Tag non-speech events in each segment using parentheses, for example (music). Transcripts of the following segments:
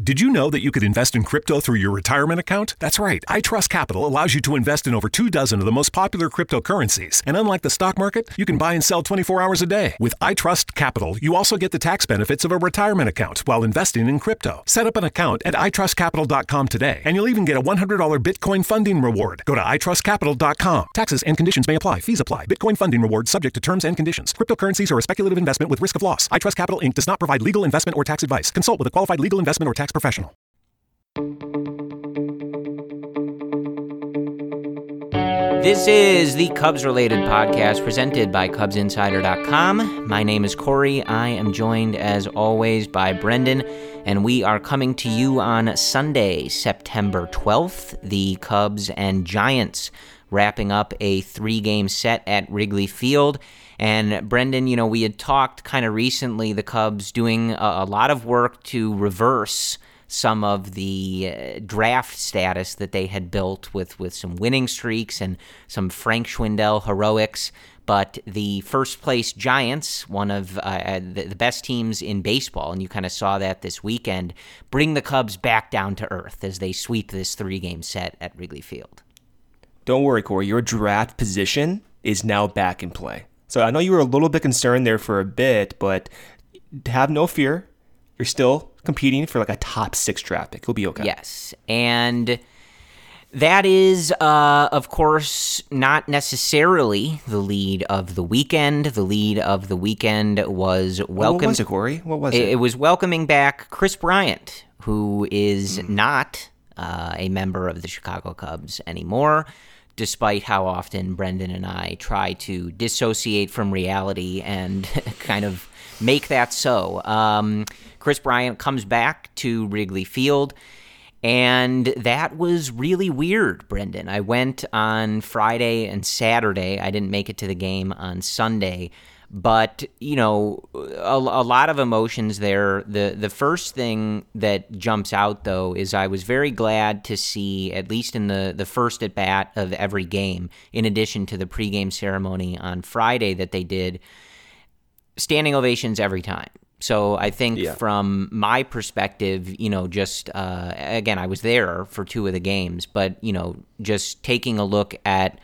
Did you know that you could invest in crypto through your retirement account? That's right. iTrust Capital allows you to invest in over two dozen of the most popular cryptocurrencies. And unlike the stock market, you can buy and sell 24 hours a day. With iTrust Capital, you also get the tax benefits of a retirement account while investing in crypto. Set up an account at itrustcapital.com today, and you'll even get a $100 Bitcoin funding reward. Go to itrustcapital.com. Taxes and conditions may apply. Fees apply. Bitcoin funding reward subject to terms and conditions. Cryptocurrencies are a speculative investment with risk of loss. iTrust Capital Inc. does not provide legal investment or tax advice. Consult with a qualified legal investment or tax professional. This is the Cubs related podcast presented by CubsInsider.com. My name is Corey. I am joined, as always, by Brendan, and we are coming to you on Sunday, September 12th. The Cubs and Giants wrapping up a three game set at Wrigley Field. And Brendan, you know, we had talked kind of recently, the Cubs doing a, a lot of work to reverse some of the uh, draft status that they had built with, with some winning streaks and some Frank Schwindel heroics. But the first place Giants, one of uh, uh the, the best teams in baseball, and you kind of saw that this weekend, bring the Cubs back down to earth as they sweep this three game set at Wrigley Field. Don't worry, Corey. Your draft position is now back in play. So I know you were a little bit concerned there for a bit, but have no fear. You're still competing for like a top six draft pick. You'll be okay. Yes. And that is, uh, of course, not necessarily the lead of the weekend. The lead of the weekend was welcome. What was it, Corey? What was it? It, was welcoming back Kris Bryant, who is mm. not uh, a member of the Chicago Cubs anymore despite how often Brendan and I try to dissociate from reality and (laughs) kind of make that so. Um, Kris Bryant comes back to Wrigley Field. And that was really weird, Brendan. I went on Friday and Saturday. I didn't make it to the game on Sunday but you know a, a, lot of emotions there the the first thing that jumps out though is I was very glad to see at least in the the first at bat of every game in addition to the pregame ceremony on Friday that they did standing ovations every time so I think yeah. from my perspective, you know, just uh, again, I was there for two of the games, but you know, just taking a look at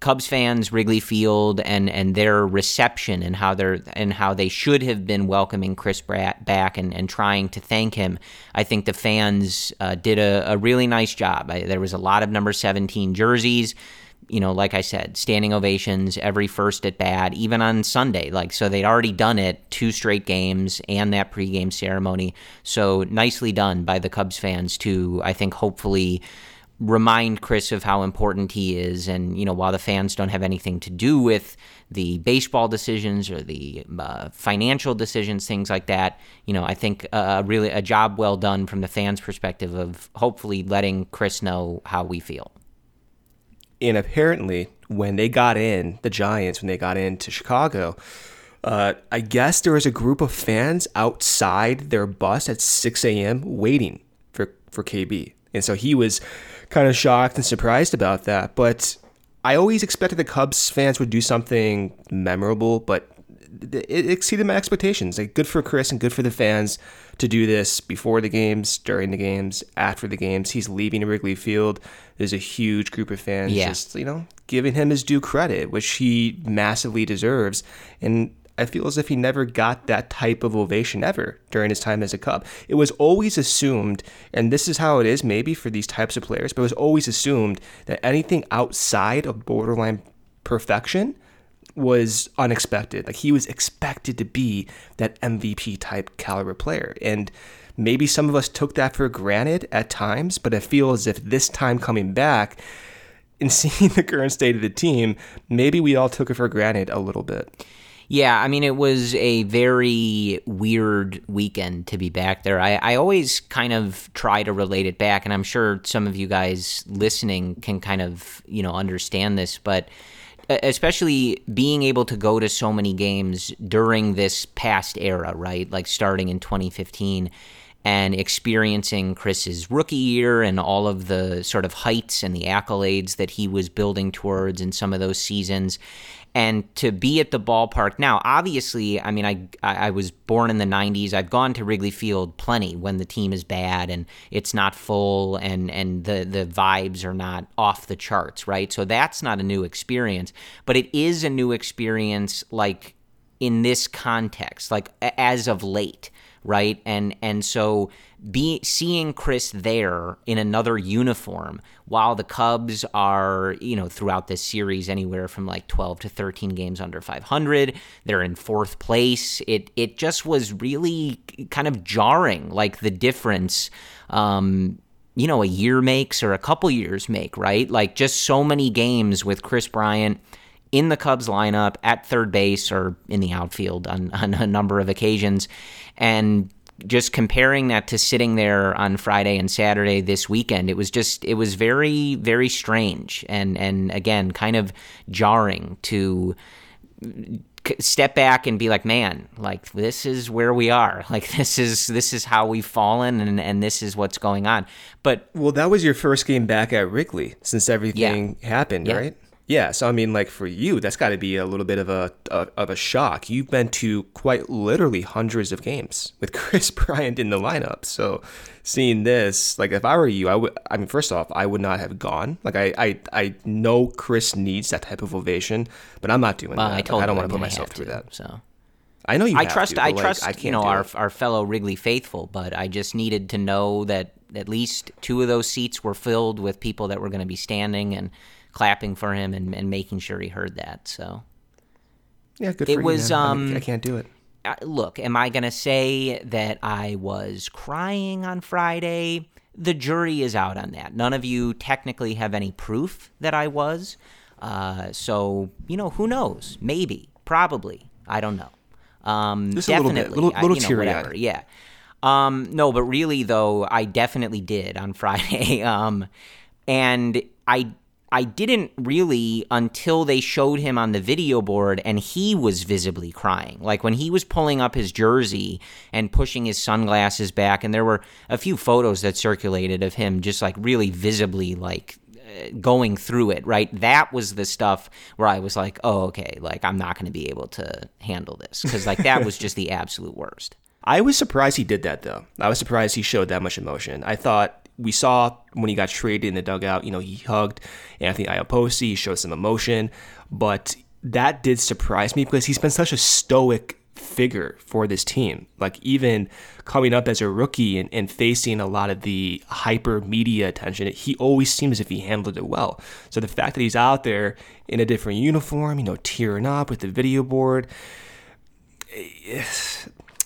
Cubs fans, Wrigley Field, and and their reception and how they're and how they should have been welcoming Kris Bryant back and, and trying to thank him. I think the fans uh, did a, a, really nice job. I, there was a lot of number 17 jerseys. You know, like I said, standing ovations every first at bat, even on Sunday. Like so, they'd already done it two straight games and that pregame ceremony. So nicely done by the Cubs fans to, I think, hopefully remind Kris of how important he is. And, you know, while the fans don't have anything to do with the baseball decisions or the uh, financial decisions, things like that, you know, I think uh, really a job well done from the fans' perspective of hopefully letting Kris know how we feel. And apparently, when they got in, the Giants, when they got into Chicago, uh, I guess there was a group of fans outside their bus at 6 a.m. waiting for, for KB. And so he was kind of shocked and surprised about that. But I always expected the Cubs fans would do something memorable, but it exceeded my expectations. Like good for Kris and good for the fans to do this before the games, during the games, after the games. He's leaving Wrigley Field. There's a huge group of fans yeah. just, you know, giving him his due credit, which he massively deserves. And I feel as if he never got that type of ovation ever during his time as a Cub. It was always assumed, and this is how it is maybe for these types of players, but it was always assumed that anything outside of borderline perfection was unexpected. Like he was expected to be that MVP type caliber player. And maybe some of us took that for granted at times, but I feel as if this time coming back, and (laughs) seeing the current state of the team, maybe we all took it for granted a little bit. Yeah, I mean, it was a very weird weekend to be back there. I, I always kind of try to relate it back, and I'm sure some of you guys listening can kind of, you know, understand this, but especially being able to go to so many games during this past era, right? Like starting in 2015 and experiencing Kris's rookie year and all of the sort of heights and the accolades that he was building towards in some of those seasons. And to be at the ballpark now, obviously, I mean, I I was born in the '90s. I've gone to Wrigley Field plenty when the team is bad and it's not full and and the the vibes are not off the charts, right? So that's not a new experience, but it is a new experience, like in this context, like as of late right? And and so be seeing Kris there in another uniform while the Cubs are, you know, throughout this series anywhere from like 12 to 13 games under 500. They're in fourth place. It it just was really kind of jarring like the difference um you know, a year makes or a couple years make, right? Like just so many games with Kris Bryant in the Cubs lineup at third base or in the outfield on, on a number of occasions. And just comparing that to sitting there on Friday and Saturday this weekend, it was just it was very very strange and and again kind of jarring to step back and be like, man, like this is where we are. (laughs) Like this is this is how we've fallen and and this is what's going on. But well, that was your first game back at Wrigley since everything yeah. happened, yeah. right? Yeah, so I mean, like for you, that's got to be a little bit of a, a, of a shock. You've been to quite literally hundreds of games with (laughs) Kris Bryant in the lineup. So seeing this, like if I were you, I would. I mean, first off, I would not have gone. Like I I, I know Kris needs that type of ovation, but I'm not doing well, that. I, told I don't want to put myself through that. So. I know you. I trust. To, I like, trust. I can't you know our it. our fellow Wrigley faithful, but I just needed to know that at least two of those seats were filled with people that were going to be standing and clapping for him and, and making sure he heard that. So yeah, good. It for was. You, um, I, can't do it. Look, am I going to say that I was crying on Friday? The jury is out on that. None of you technically have any proof that I was. Uh, so you know, who knows? Maybe, probably. I don't know. Um, Just definitely, a little bit, little, little I, you know. Yeah. Um, no, but really though, I definitely did on (laughs) Friday. um, and I I didn't really until they showed him on the video board and he was visibly crying. Like when he was pulling up his jersey and pushing his sunglasses back, and there were a few photos that circulated of him just like really visibly like uh, going through it, right? That was the stuff where I was like, oh, okay, like I'm not going to be able to handle this because like that was just the absolute worst. (laughs) I was surprised he did that though. I was surprised he showed that much emotion. I thought we saw when he got traded in the dugout, you know, he hugged Anthony Iapoce, he showed some emotion, but that did surprise me because he's been such a stoic figure for this team. Like even coming up as a rookie and, and facing a lot of the hyper media attention, he always seems as if he handled it well. So the fact that he's out there in a different uniform, you know, tearing up with the video board, eh,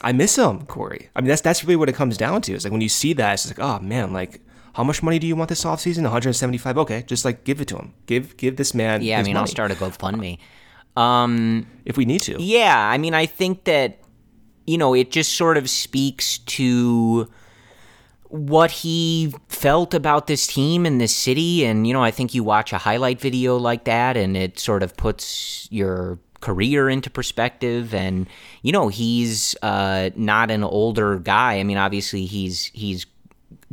I miss him, Corey. I mean, that's that's really what it comes down to. It's like when you see that, it's like, oh man, like how much money do you want this offseason? 175. Okay, just like give it to him. Give give this man. Yeah, I mean, money. I'll start a GoFundMe. Um, if we need to. Yeah, I mean, I think that you know it just sort of speaks to what he felt about this team and this city and you know i think you watch a highlight video like that and it sort of puts your career into perspective. And you know he's uh, not an older guy. I mean obviously he's he's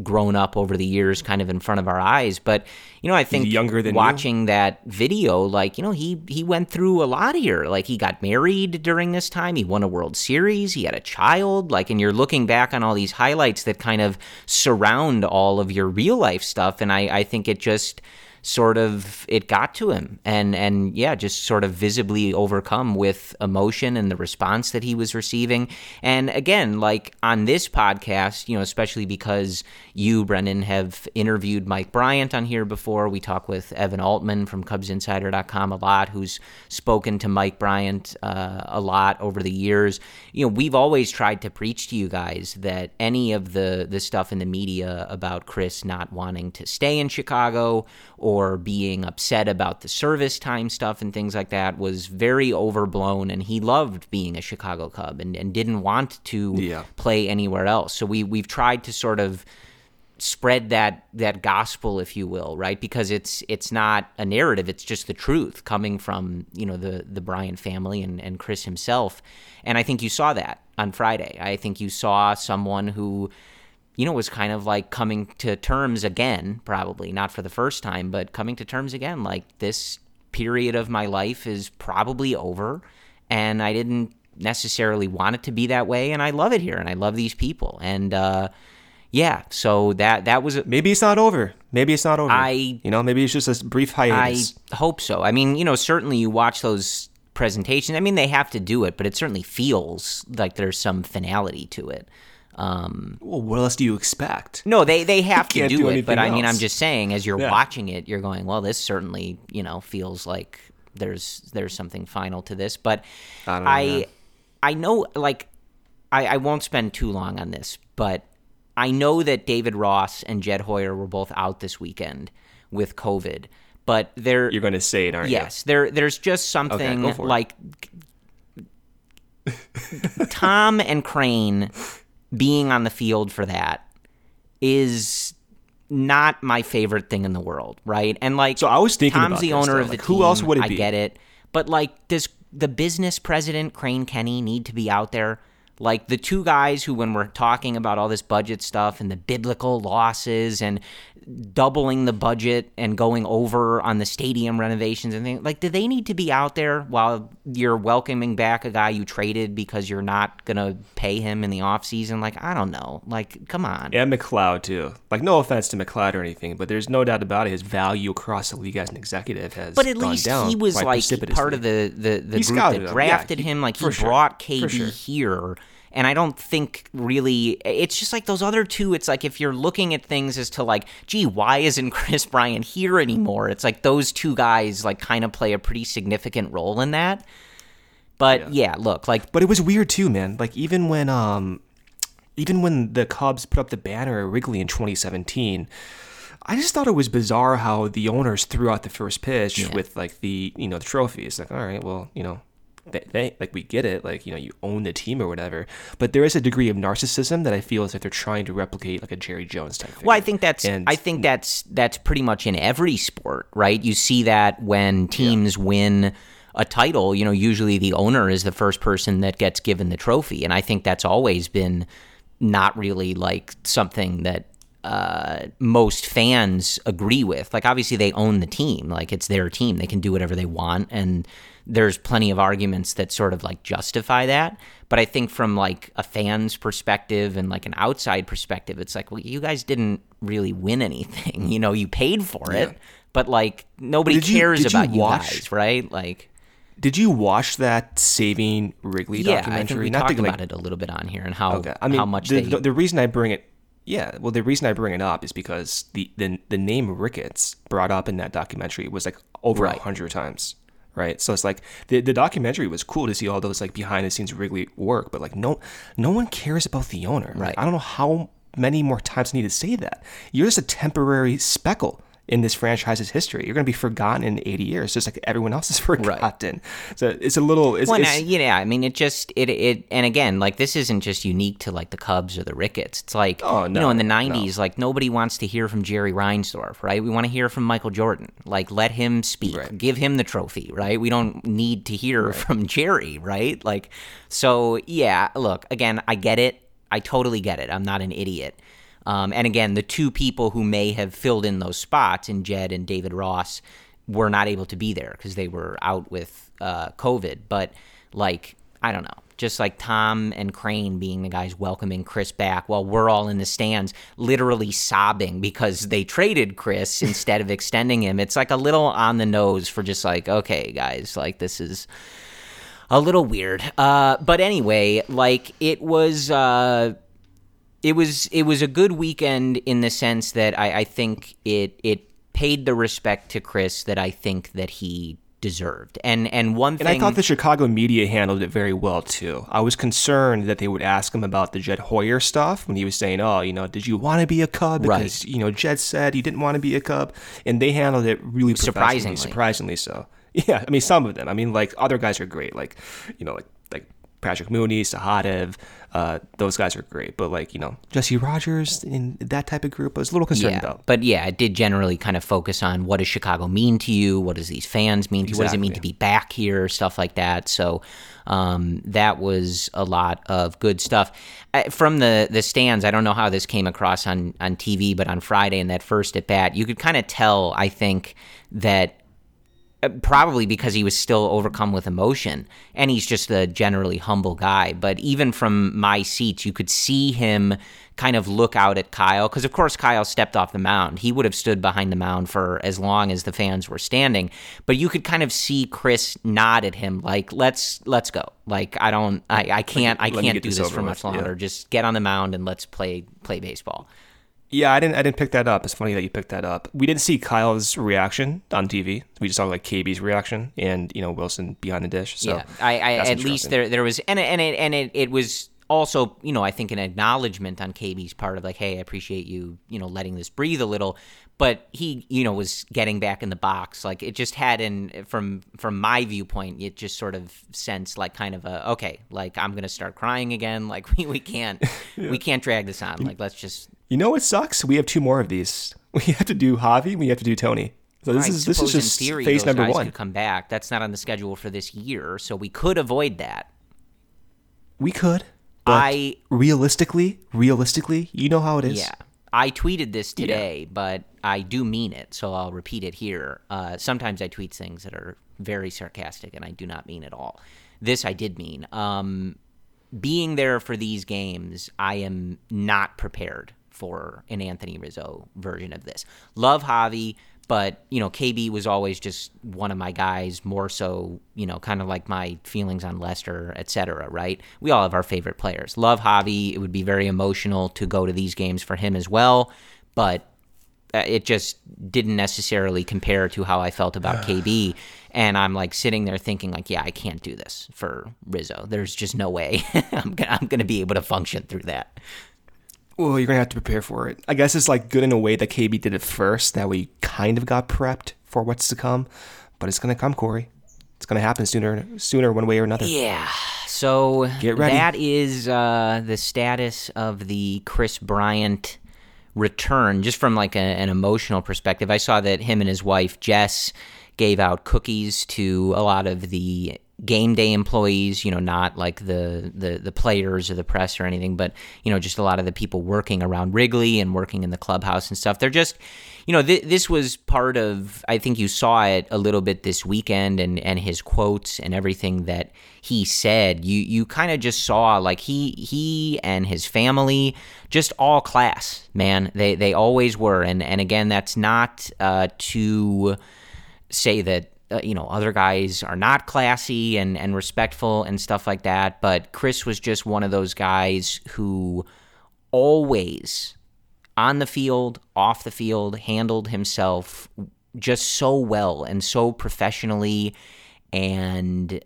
grown up over the years kind of in front of our eyes but you know i think he's younger than watching you? that video like you know he he went through a lot here. Like he got married during this time. He won a world series. He had a child. Like and you're looking back on all these highlights that kind of surround all of your real life stuff. And i i think it just sort of it got to him and and yeah just sort of visibly overcome with emotion and the response that he was receiving. And again like on this podcast you know especially because you Brendan have interviewed Mike Bryant on here before. We talk with Evan Altman from cubsinsider.com a lot who's spoken to Mike Bryant uh, a lot over the years. You know we've always tried to preach to you guys that any of the the stuff in the media about Kris not wanting to stay in Chicago or being upset about the service time stuff and things like that was very overblown. And he loved being a Chicago Cub and, and didn't want to Yeah. play anywhere else. So we we've tried to sort of spread that that gospel if you will right because it's it's not a narrative it's just the truth coming from you know the the Bryant family and and Kris himself and I think you saw that on Friday I think you saw someone who you know was kind of like coming to terms again probably not for the first time but coming to terms again like this period of my life is probably over and I didn't necessarily want it to be that way and I love it here and I love these people and uh yeah, so that that was a, Maybe it's not over. Maybe it's not over. I- you know, maybe it's just a brief hiatus. I hope so. I mean, you know, certainly you watch those presentations. I mean, they have to do it, but it certainly feels like there's some finality to it. Um, well, what else do you expect? no, they they have to do, do it, but anything I mean, I'm just saying, as you're Yeah. watching it, you're going, well, this certainly, you know, feels like there's there's something final to this. But I know, I. I know, like, I, I won't spend too long on this, but I know that David Ross and Jed Hoyer were both out this weekend with COVID. But there, You're going to say it, aren't you? yes, there there's just something go for it. like (laughs) Tom and Crane being on the field for that is not my favorite thing in the world, right? And like, So I was thinking Tom's about the owner though. of the Like, team. who else would it I be? get it, but like, does the business president Crane Kenney need to be out there? Like the two guys who, when we're talking about all this budget stuff and the biblical losses and doubling the budget and going over on the stadium renovations and things, like, do they need to be out there while you're welcoming back a guy you traded because you're not gonna pay him in the offseason? Like, I don't know. Like, come on. And McLeod too. Like no offense to McLeod or anything, but there's no doubt about it. His value across the league as an executive has. But at least he was like part of the the, the He group that him. Yeah, drafted he- him. Like he sure. brought For KD sure. here. And I don't think really it's just like those other two. It's like if you're looking at things as to like, gee, why isn't (laughs) Kris Bryant here anymore? It's like those two guys like kind of play a pretty significant role in that. But yeah, look, like But it was weird too, man. Like even when um even when the Cubs put up the banner at Wrigley in 2017, I just thought it was bizarre how the owners threw out the first pitch with like the you know the trophy. It's like all right, well you know. They, they like we get it like you know you own the team or whatever but there is a degree of narcissism that i feel is like they're trying to replicate like a jerry jones type thing Well, I think that's And- I think that's that's pretty much in every sport, right? You see that when teams win a title, you know, usually the owner is the first person that gets given the trophy, and I think that's always been not really like something that uh, most fans agree with. Like, obviously, they own the team; like it's their team; they can do whatever they want, and there's plenty of arguments that sort of like justify that. But I think from like a fan's perspective and like an outside perspective, it's like, well, you guys didn't really win anything. (laughs) You know, you paid for it, but like nobody Did you- cares did you about you, watch- guys, right? Like, did you watch that saving wrigley yeah, I documentary think we Not talked like, about it a little bit on here and how Okay. I mean, how much the, they the, the reason I bring it, yeah, well, the reason I bring it up is because the the, the name Ricketts brought up in that documentary was like over a Right. hundred times, right? So it's like the the documentary was cool to see all those like behind the scenes Wrigley work, but like no no one cares about the owner. Like, Right. I don't know how many more times I need to say that. You're just a temporary speckle. In this franchise's history, you're going to be forgotten in 80 years, just like everyone else is (laughs) forgotten. So it's a little. It's, Well, it's, no, yeah, I mean, it just it it and again, like this isn't just unique to like the Cubs or the Ricketts. It's like Oh, no, you know, in the no, '90s, like nobody wants to hear from Jerry Reinsdorf, right? We want to hear from Michael Jordan. Like, let him speak, Right. give him the trophy, right? We don't need to hear from Jerry, right? Like, so yeah. Look, again, I get it. I totally get it. I'm not an idiot. Um, and again, the two people who may have filled in those spots in Jed and David Ross were not able to be there because they were out with uh, COVID. But like, I don't know. just like Tom and Crane being the guys welcoming Kris back while we're all in the stands literally sobbing because they traded Kris (laughs) instead of extending him. It's like a little on the nose for just like, okay, guys, like this is a little weird. Uh, but anyway, like it was. Uh, it was it was a good weekend in the sense that I, I think it it paid the respect to Kris that I think that he deserved. And and one thing And I thought the Chicago media handled it very well too. I was concerned that they would ask him about the Jed Hoyer stuff when he was saying, "Oh, you know, did you want to be a Cub?" Because Right. you know Jed said he didn't want to be a Cub, and they handled it really Surprisingly. surprisingly so. (laughs) Yeah, I mean some of them. I mean like other guys are great, like you know like like Patrick Mooney, Sahadev, uh, those guys are great. But like you know Jesse Rogers in that type of group, I was a little concerned yeah, about. but yeah, it did generally kind of focus on what does Chicago mean to you? What does these fans mean to you? What does it mean to be back here? Stuff like that. So um, that was a lot of good stuff from the the stands. I don't know how this came across on on TV, but on Friday in that first at bat, you could kind of tell. I think that Uh, probably because he was still overcome with emotion and he's just a generally humble guy. But even from my seats you could see him kind of look out at Kyle because of course Kyle stepped off the mound. He would have stood behind the mound for as long as the fans were standing. But you could kind of see Kris nod at him like let's let's go. Like I don't I, I can't I can't do this this for much yeah. longer. Just get on the mound and let's play play baseball Yeah, I didn't. I didn't pick that up. It's funny that you picked that up. We didn't see Kyle's reaction on TV. We just saw like KB's reaction and you know Willson behind the dish. So yeah, I, I at least there there was and it- and it and it, it was also you know I think an acknowledgement on KB's part of like hey I appreciate you you know letting this breathe a little, but he you know was getting back in the box like it just had in from from my viewpoint it just sort of sensed like kind of a okay like I'm gonna start crying again like (laughs) we, we can't (laughs) we can't drag this on like let's just You know what sucks? We have two more of these. (laughs) We have to do Javi. We have to do Tony. So this I is this is just theory phase number one. could come back that's not on the schedule for this year so we could avoid that We could. But I realistically, realistically, you know how it is. Yeah. I tweeted this today, but I do mean it, so I'll repeat it here. Uh, sometimes I tweet things that are very sarcastic, and I do not mean at all. This I did mean. Um, being there for these games, I am not prepared for an Anthony Rizzo version of this. Love Javi, but you know, KB was always just one of my guys, more so, you know, kind of like my feelings on Lester, etc. Right? We all have our favorite players. Love Javi. It would be very emotional to go to these games for him as well, but uh, it just didn't necessarily compare to how I felt about (sighs) KB. And I'm like sitting there thinking, like, yeah, I can't do this for Rizzo. There's just no way (laughs) I'm gonna, I'm gonna be able to function through that. Well, you're gonna have to prepare for it. I guess it's like good in a way that KB did it first. That way, you kind of got prepped for what's to come. But it's gonna come, Corey. It's gonna happen sooner, sooner, one way or another. Yeah. So Get ready. that is uh, the status of the Kris Bryant return, just from like a, an emotional perspective. I saw that him and his wife Jess gave out cookies to a lot of the game day employees. You know, not like the the the players or the press or anything, but you know, just a lot of the people working around Wrigley and working in the clubhouse and stuff. They're just you know, th- this was part of. I think you saw it a little bit this weekend, and and his quotes and everything that he said. You you kind of just saw like he he and his family just all class, man. They they always were, and and again, that's not uh, to say that uh, you know other guys are not classy and and respectful and stuff like that. But Kris was just one of those guys who always on the field, off the field, handled himself just so well and so professionally. And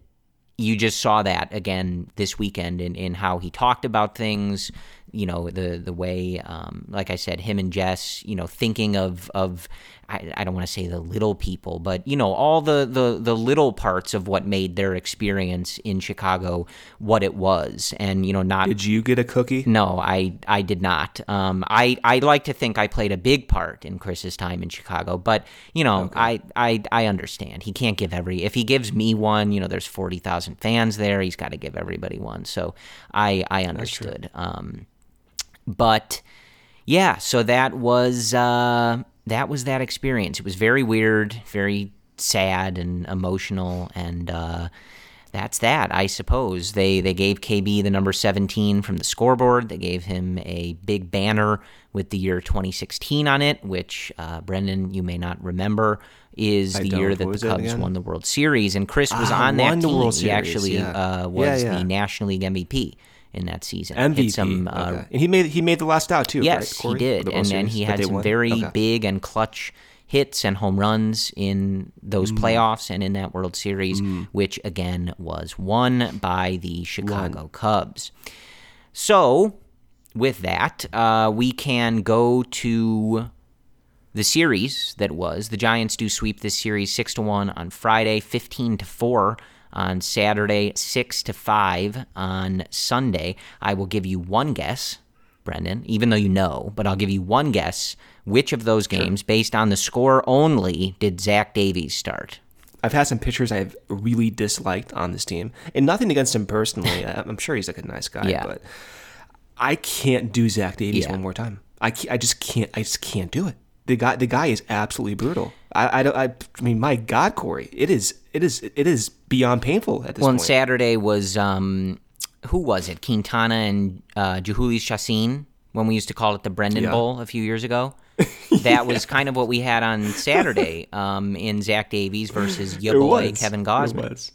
you just saw that again this weekend in, in how he talked about things. You know the the way, um, like I said, him and Jess. You know, thinking of of I, I don't want to say the little people, but you know all the, the the little parts of what made their experience in Chicago what it was, and you know not Did you get a cookie? no, I I did not. Um, I I like to think I played a big part in Kris's time in Chicago, but you know, I, I I understand he can't give every. If he gives me one, you know, there's forty thousand fans there. He's got to give everybody one. So I I understood. Um, but yeah, so that was uh, that was that experience. It was very weird, very sad and emotional, and uh, that's that, I suppose. They they gave KB the number 17 from the scoreboard. They gave him a big banner with the year 2016 on it, which uh, Brendan, you may not remember, is I the year that the Cubs won the World Series, and Kris was Ah, on that team. World he actually yeah. uh, Yeah, was yeah. the National League MVP in that season. MVP. Some, uh, okay. And he made he made the last out too. Yes, right, he did, the and then he had some won? very Okay. big and clutch hits and home runs in those Mm. playoffs and in that World Series, which again was won by the Chicago Cubs. So, with that, uh, we can go to the series that was. The Giants do sweep this series six to one on Friday, fifteen to four on Saturday, six to five on Sunday. I will give you one guess, Brendan, even though you know, but I'll give you one guess. Which of those games, based on the score only, did Zach Davies start? I've had some pitchers I've really disliked on this team, and nothing against him personally. (laughs) I'm sure he's like a nice guy, Yeah. but I can't do Zach Davies Yeah. one more time. I, I just can't. I just can't do it. The guy, the guy is absolutely brutal. I, I. I, I mean, my God, Corey, it is, it is, it is beyond painful at this Well, point. Saturday was um, who was it? Quintana and uh, Jhoulys Chacin when we used to call it the Brendan Yeah. Bowl a few years ago. (laughs) That was kind of what we had on Saturday um, in Zach Davies versus your boy. Kevin It Gausman.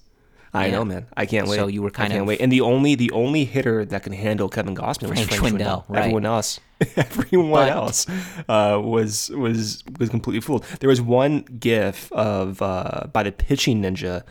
I Yeah. know, man. I can't wait. So you were kind I can't of- wait. And the only the only hitter that can handle Kevin Gausman was Frank Schwindel, right. Everyone else, (laughs) everyone But- else, uh, was was was completely fooled. There was one GIF of uh, by the pitching ninja.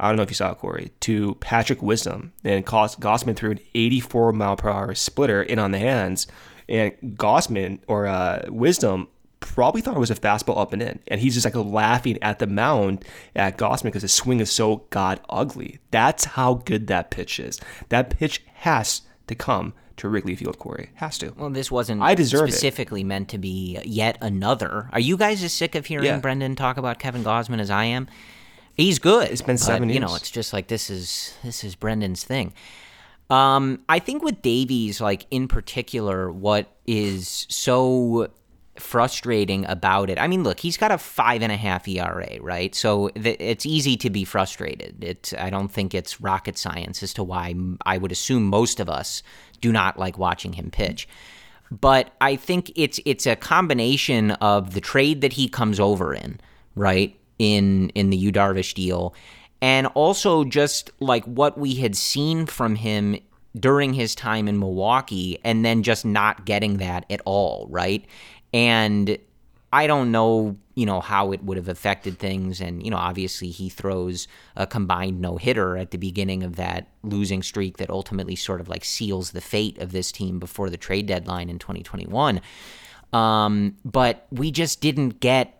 I don't know if you saw it, Corey, to Patrick Wisdom, and Goss- Gausman threw an 84 mile per hour splitter in on the hands, and Gausman or uh, Wisdom probably thought it was a fastball up and in, and he's just like laughing at the mound at Gausman because his swing is so god ugly. That's how good that pitch is. That pitch has to come to Wrigley Field, Corey. Has to. Well, this wasn't I deserve it. specifically meant to be yet another. Are you guys as sick of hearing Yeah. Brendan talk about Kevin Gausman as I am? He's good. It's been but, seven You know, it's just like this is this is Brendan's thing. Um, I think with Davies, like in particular, what is so frustrating about it. I mean, look, he's got a five and a half ERA, right? So th- it's easy to be frustrated. It's I don't think it's rocket science as to why I would assume most of us do not like watching him pitch. But I think it's it's a combination of the trade that he comes over in, right? In in the Yu Darvish deal, and also just like what we had seen from him during his time in Milwaukee, and then just not getting that at all, right? And I don't know, you know, how it would have affected things. And, you know, obviously he throws a combined no hitter at the beginning of that losing streak that ultimately sort of like seals the fate of this team before the trade deadline in 2021. Um, but we just didn't get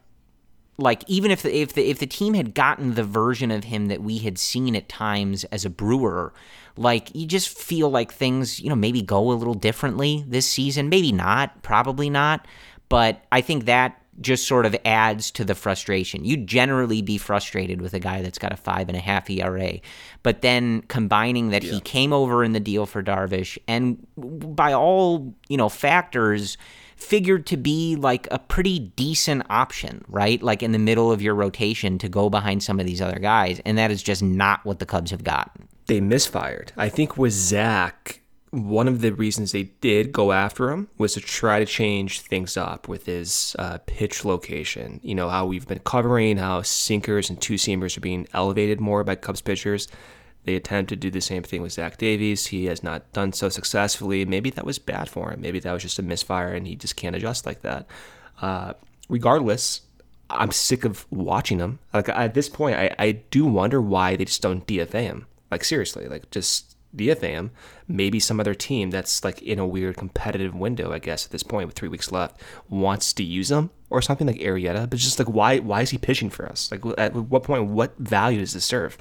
like even if the, if the if the team had gotten the version of him that we had seen at times as a brewer like you just feel like things you know maybe go a little differently this season maybe not probably not but i think that just sort of adds to the frustration you'd generally be frustrated with a guy that's got a five and a half era but then combining that he came over in the deal for darvish and by all you know factors figured to be like a pretty decent option, right? Like in the middle of your rotation to go behind some of these other guys. And that is just not what the Cubs have gotten. They misfired. I think with Zach, one of the reasons they did go after him was to try to change things up with his uh, pitch location. You know, how we've been covering how sinkers and two seamers are being elevated more by Cubs pitchers. They attempted to do the same thing with Zach Davies. He has not done so successfully. Maybe that was bad for him. Maybe that was just a misfire and he just can't adjust like that. Uh, regardless, I'm sick of watching him. Like at this point, I, I do wonder why they just don't DFA him. Like seriously, like just DFA him. Maybe some other team that's like in a weird competitive window, I guess at this point with three weeks left, wants to use him or something like Arrieta. But just like why why is he pitching for us? Like at what point, what value does this serve?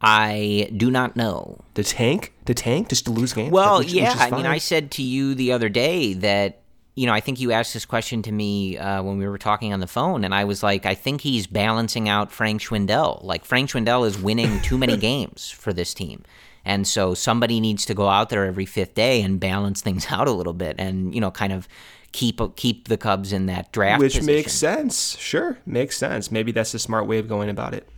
I do not know. The tank, the tank, just to lose games. Well, Which- which yeah. is I mean. I said to you the other day that, you know, I think you asked this question to me uh, when we were talking on the phone, and I was like, I think he's balancing out Frank Schwindel. Like, Frank Schwindel is winning too many (laughs) games for this team. And so somebody needs to go out there every fifth day and balance things (laughs) out a little bit and, you know, kind of keep keep the Cubs in that draft which position. makes sense. Sure, makes sense. Maybe that's a smart way of going about it.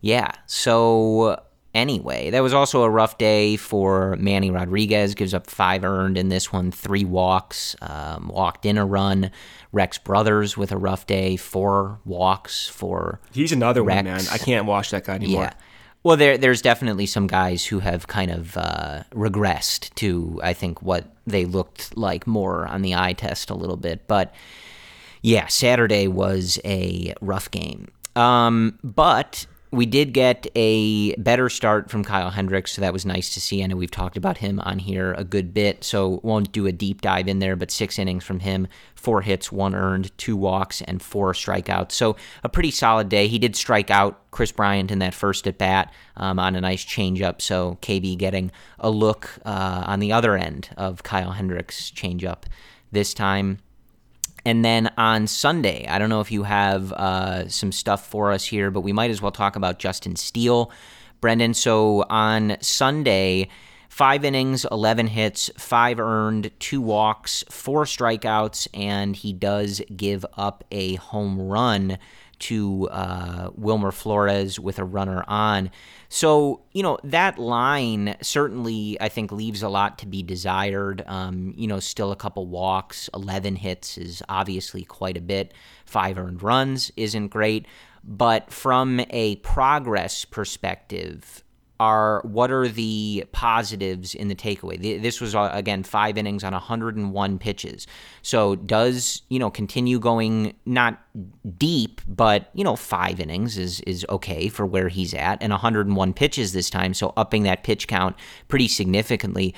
Yeah. So anyway. That was also a rough day for Manny Rodriguez. Gives up five earned in this one, three walks, um, walked in a run. Rex Brothers with a rough day, four walks for. He's another Rex. one, man. I can't watch that guy anymore. Yeah. Well, there, there's definitely some guys who have kind of uh, regressed to, I think, what they looked like more on the eye test a little bit. But yeah, Saturday was a rough game. Um, but we did get a better start from Kyle Hendricks, so that was nice to see. I know we've talked about him on here a good bit, so won't do a deep dive in there, but six innings from him, four hits, one earned, two walks, and four strikeouts. So a pretty solid day. He did strike out Kris Bryant in that first at bat um, on a nice changeup, so KB getting a look uh, on the other end of Kyle Hendricks' changeup this time. And then on Sunday, I don't know if you have uh, some stuff for us here, but we might as well talk about Justin Steele, Brendan. So on Sunday, five innings, 11 hits, five earned, two walks, four strikeouts, and he does give up a home run to uh, Wilmer Flores with a runner on. So, you know, that line certainly, I think, leaves a lot to be desired. Um, you know, still a couple walks, 11 hits is obviously quite a bit. Five earned runs isn't great. But from a progress perspective, are what are the positives in the takeaway? This was uh, again five innings on 101 pitches. So does you know continue going not deep, but you know five innings is is okay for where he's at, and 101 pitches this time. So upping that pitch count pretty significantly.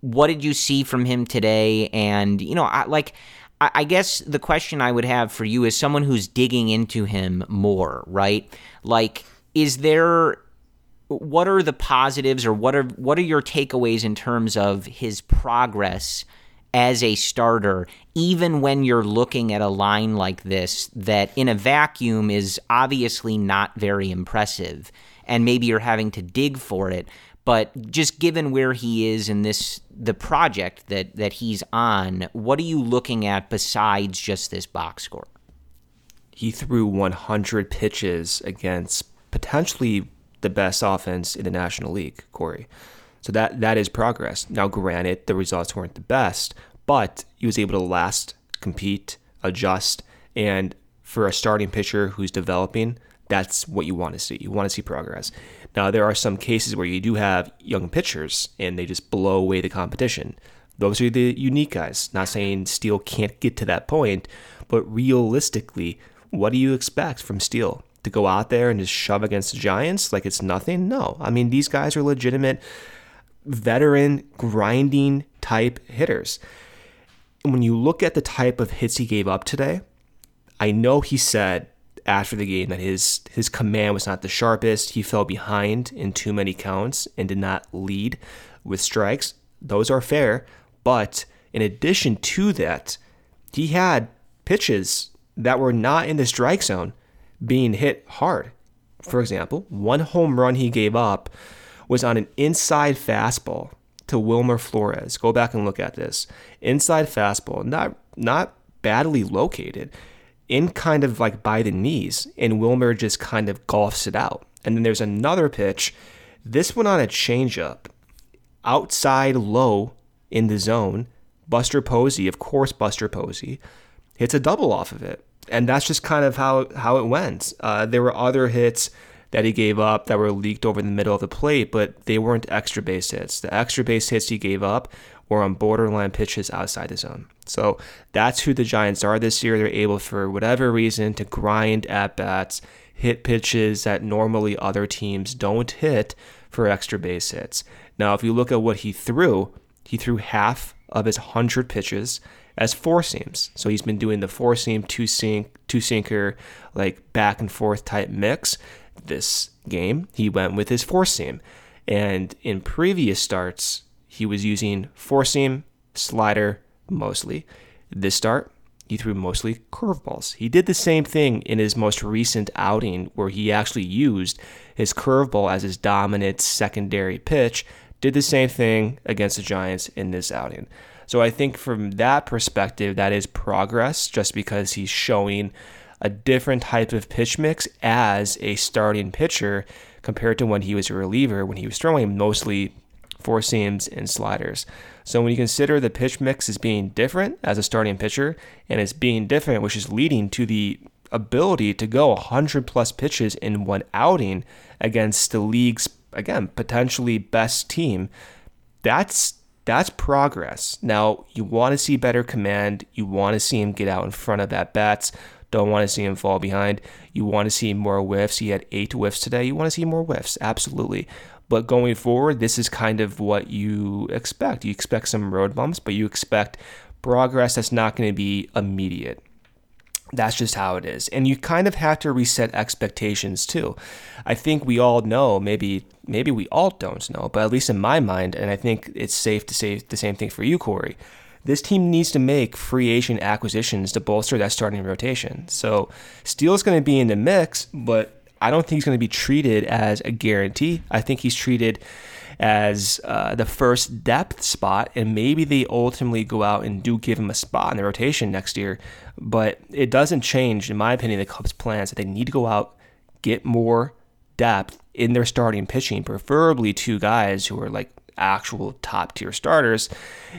What did you see from him today? And you know, I, like. I guess the question I would have for you is someone who's digging into him more, right? Like, is there what are the positives or what are what are your takeaways in terms of his progress as a starter even when you're looking at a line like this that in a vacuum is obviously not very impressive and maybe you're having to dig for it but just given where he is in this the project that that he's on what are you looking at besides just this box score? He threw 100 pitches against potentially the best offense in the National League, Corey. So that that is progress. Now, granted, the results weren't the best, but he was able to last, compete, adjust, and for a starting pitcher who's developing, that's what you want to see. You want to see progress. Now, there are some cases where you do have young pitchers and they just blow away the competition. Those are the unique guys. Not saying Steele can't get to that point, but realistically, what do you expect from Steele? To go out there and just shove against the Giants like it's nothing? No. I mean, these guys are legitimate veteran grinding type hitters. When you look at the type of hits he gave up today, I know he said after the game that his his command was not the sharpest. He fell behind in too many counts and did not lead with strikes. Those are fair, but in addition to that, he had pitches that were not in the strike zone being hit hard. For example, one home run he gave up was on an inside fastball to Wilmer Flores. Go back and look at this. Inside fastball, not not badly located, in kind of like by the knees, and Wilmer just kind of golfs it out. And then there's another pitch, this one on a changeup, outside low in the zone. Buster Posey, of course, Buster Posey, hits a double off of it and that's just kind of how how it went. Uh, there were other hits that he gave up that were leaked over the middle of the plate, but they weren't extra base hits. The extra base hits he gave up were on borderline pitches outside the zone. So that's who the Giants are this year. They're able, for whatever reason, to grind at bats, hit pitches that normally other teams don't hit for extra base hits. Now, if you look at what he threw, he threw half of his 100 pitches as four seams. So he's been doing the four seam, two sink, two sinker, like back and forth type mix. This game, he went with his four seam. And in previous starts, he was using four seam, slider mostly. This start, he threw mostly curveballs. He did the same thing in his most recent outing where he actually used his curveball as his dominant secondary pitch. Did the same thing against the Giants in this outing. So I think from that perspective, that is progress just because he's showing a different type of pitch mix as a starting pitcher compared to when he was a reliever, when he was throwing mostly four seams and sliders. So when you consider the pitch mix as being different as a starting pitcher and it's being different, which is leading to the ability to go 100 plus pitches in one outing against the league's again potentially best team, that's that's progress. Now you want to see better command. You want to see him get out in front of that bats. Don't want to see him fall behind. You want to see more whiffs. He had eight whiffs today. You want to see more whiffs, absolutely. But going forward, this is kind of what you expect. You expect some road bumps, but you expect progress that's not going to be immediate. That's just how it is. And you kind of have to reset expectations too. I think we all know, maybe maybe we all don't know, but at least in my mind, and I think it's safe to say the same thing for you, Corey. This team needs to make free agent acquisitions to bolster that starting rotation. So Steele's going to be in the mix, but I don't think he's going to be treated as a guarantee. I think he's treated as uh, the first depth spot, and maybe they ultimately go out and do give him a spot in the rotation next year. But it doesn't change, in my opinion, the Cubs' plans that they need to go out, get more depth in their starting pitching, preferably two guys who are like actual top tier starters,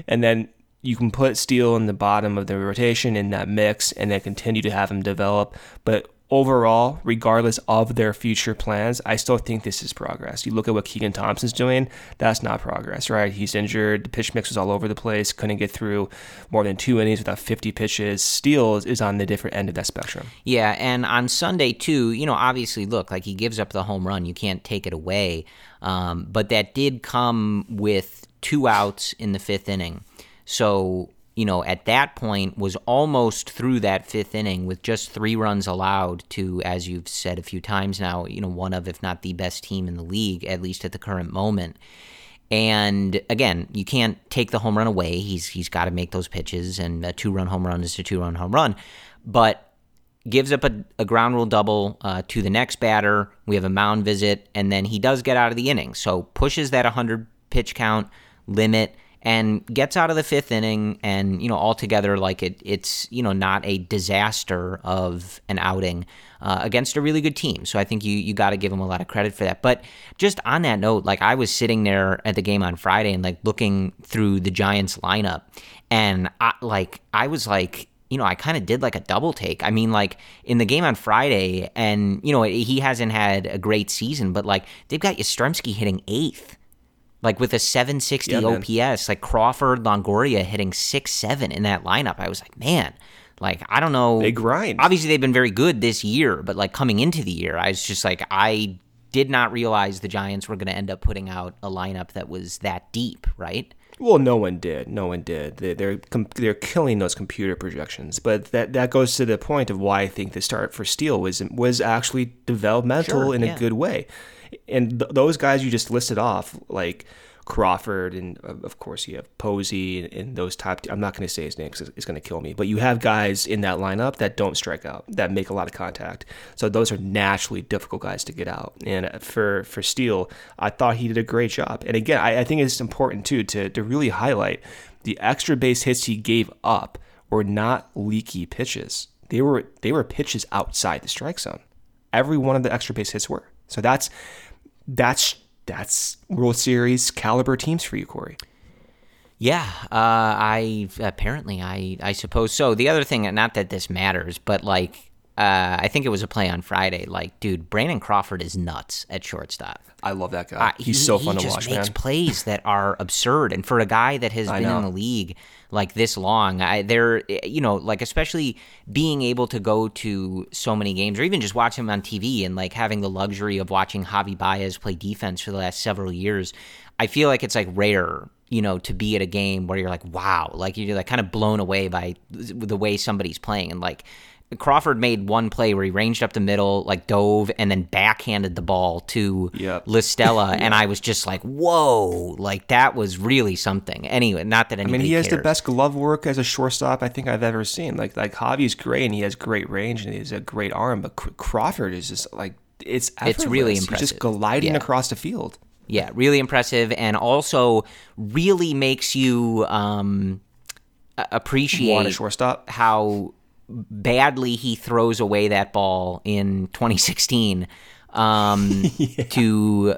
and then you can put Steele in the bottom of the rotation in that mix and then continue to have him develop. But overall, regardless of their future plans, I still think this is progress. You look at what Keegan Thompson's doing, that's not progress, right? He's injured, the pitch mix was all over the place, couldn't get through more than two innings without 50 pitches. Steele is on the different end of that spectrum. Yeah, and on Sunday, too, you know, obviously, look, like he gives up the home run, you can't take it away. Um, but that did come with two outs in the fifth inning. So you know, at that point was almost through that fifth inning with just three runs allowed to, as you've said a few times now, you know, one of, if not the best team in the league, at least at the current moment. And again, you can't take the home run away. He's he's got to make those pitches, and a two run home run is a two run home run. But gives up a, a ground rule double uh, to the next batter. We have a mound visit, and then he does get out of the inning. So pushes that 100 pitch count limit and gets out of the fifth inning and you know altogether like it it's you know not a disaster of an outing uh, against a really good team. So i think you you got to give him a lot of credit for that. But just on that note like i was sitting there at the game on friday and like looking through the giants lineup and I, like i was like you know, I kind of did like a double take. I mean, like in the game on Friday, and you know, he hasn't had a great season, but like they've got Yastrzemski hitting eighth like with a 760 yeah, OPS, like Crawford, Longoria hitting six seven in that lineup. I was like, man, like I don't know. They grind. Obviously, they've been very good this year, but like coming into the year, I was just like, I did not realize the Giants were going to end up putting out a lineup that was that deep, right? Well, no one did. No one did. They, they're they're killing those computer projections. But that that goes to the point of why I think the start for Steele was was actually developmental sure, in yeah. a good way and th- those guys you just listed off, like Crawford, and of course you have Posey and, and those top. I'm not going to say his name because it's going to kill me. But you have guys in that lineup that don't strike out, that make a lot of contact. So those are naturally difficult guys to get out. And uh, for for Steele, I thought he did a great job. And again, I, I think it's important too to to really highlight the extra base hits he gave up were not leaky pitches. They were they were pitches outside the strike zone. Every one of the extra base hits were. So that's that's that's World Series caliber teams for you, Corey. Yeah, uh, I apparently I I suppose so. The other thing, not that this matters, but like uh, I think it was a play on Friday. Like, dude, Brandon Crawford is nuts at shortstop. I love that guy. Uh, He's he, so fun he to watch. He makes man. plays that are absurd, and for a guy that has I been know. in the league like this long, I, they're you know like especially being able to go to so many games, or even just watch him on TV, and like having the luxury of watching Javi Baez play defense for the last several years. I feel like it's like rare you know, to be at a game where you're like, wow, like you're like kind of blown away by the way somebody's playing. And like, Crawford made one play where he ranged up the middle, like dove, and then backhanded the ball to yep. La Stella, (laughs) and I was just like, "Whoa!" Like that was really something. Anyway, not that anybody. I mean, he has the best glove work as a shortstop I think I've ever seen. Like like Javi's great, and he has great range, and he has a great arm, but Crawford is just like it's effortless. it's really impressive. He's just gliding yeah. across the field. Yeah, really impressive, and also really makes you um, appreciate shortstop how badly he throws away that ball in 2016 um, (laughs) to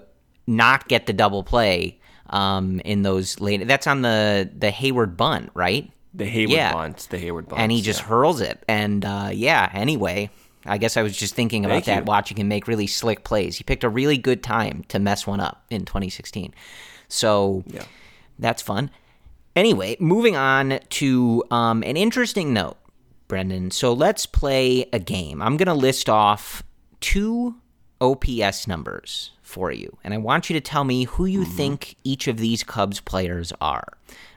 not get the double play um, in those late. That's on the the Heyward bunt, right? The Heyward Yeah. bunt. The Heyward bunt. and he just yeah. hurls it. And uh, yeah, anyway, I guess I was just thinking about Thank that, you. watching him make really slick plays. He picked a really good time to mess one up in 2016. So Yeah. that's fun. Anyway, moving on to um, an interesting note, Brendan. So let's play a game. I'm going to list off two OPS numbers for you, and I want you to tell me who you think each of these Cubs players are,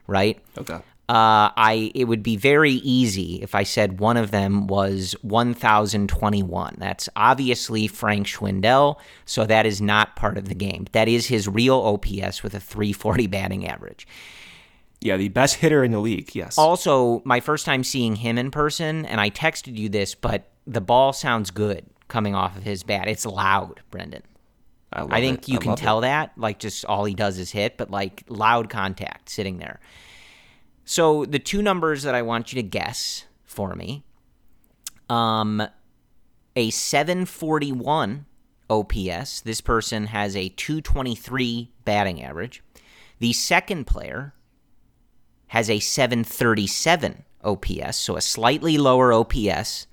right? Okay. Uh, I it would be very easy if I said one of them was 1021. That's obviously Frank Schwindel, so that is not part of the game. That is his real OPS with a 340 batting average. Yeah, the best hitter in the league. Yes. Also, my first time seeing him in person, and I texted you this, but the ball sounds good coming off of his bat. It's loud, Brendan. I, I think it. you I can love it. tell that, like just all he does is hit, but like loud contact sitting there. So the two numbers that I want you to guess for me, um, a 741 OPS. This person has a 223 batting average. The second player has a 737 OPS, so a slightly lower OPS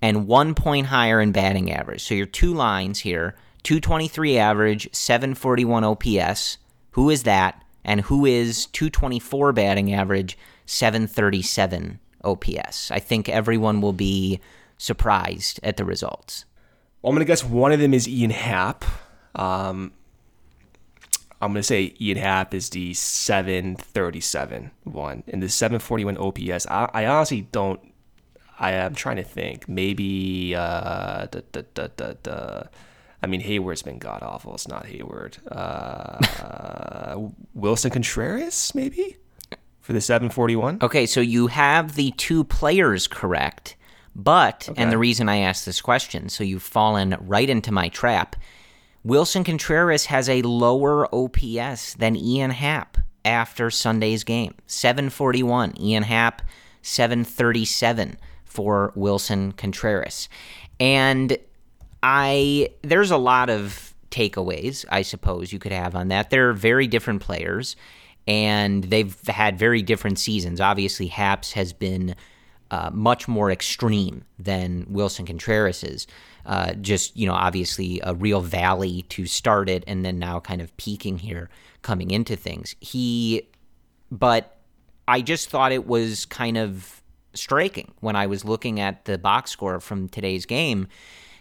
and one point higher in batting average. So your two lines here 223 average, 741 OPS. Who is that? And who is 224 batting average, 737 OPS? I think everyone will be surprised at the results. Well, I'm gonna guess one of them is Ian Happ. Um, I'm gonna say Ian Happ is the 737 one, and the 741 OPS. I, I honestly don't. I am trying to think. Maybe. Uh, da, da, da, da. I mean, Heyward's been god awful. It's not Heyward. Uh, (laughs) Willson Contreras, maybe for the 741. Okay, so you have the two players correct, but, and the reason I asked this question, so you've fallen right into my trap. Willson Contreras has a lower OPS than Ian Happ after Sunday's game 741. Ian Happ, 737 for Willson Contreras. And I there's a lot of takeaways, I suppose you could have on that. They're very different players and they've had very different seasons. Obviously, Happ's has been uh, much more extreme than Willson Contreras's. Uh, just you know, obviously a real valley to start it, and then now kind of peaking here coming into things. He, but I just thought it was kind of striking when I was looking at the box score from today's game,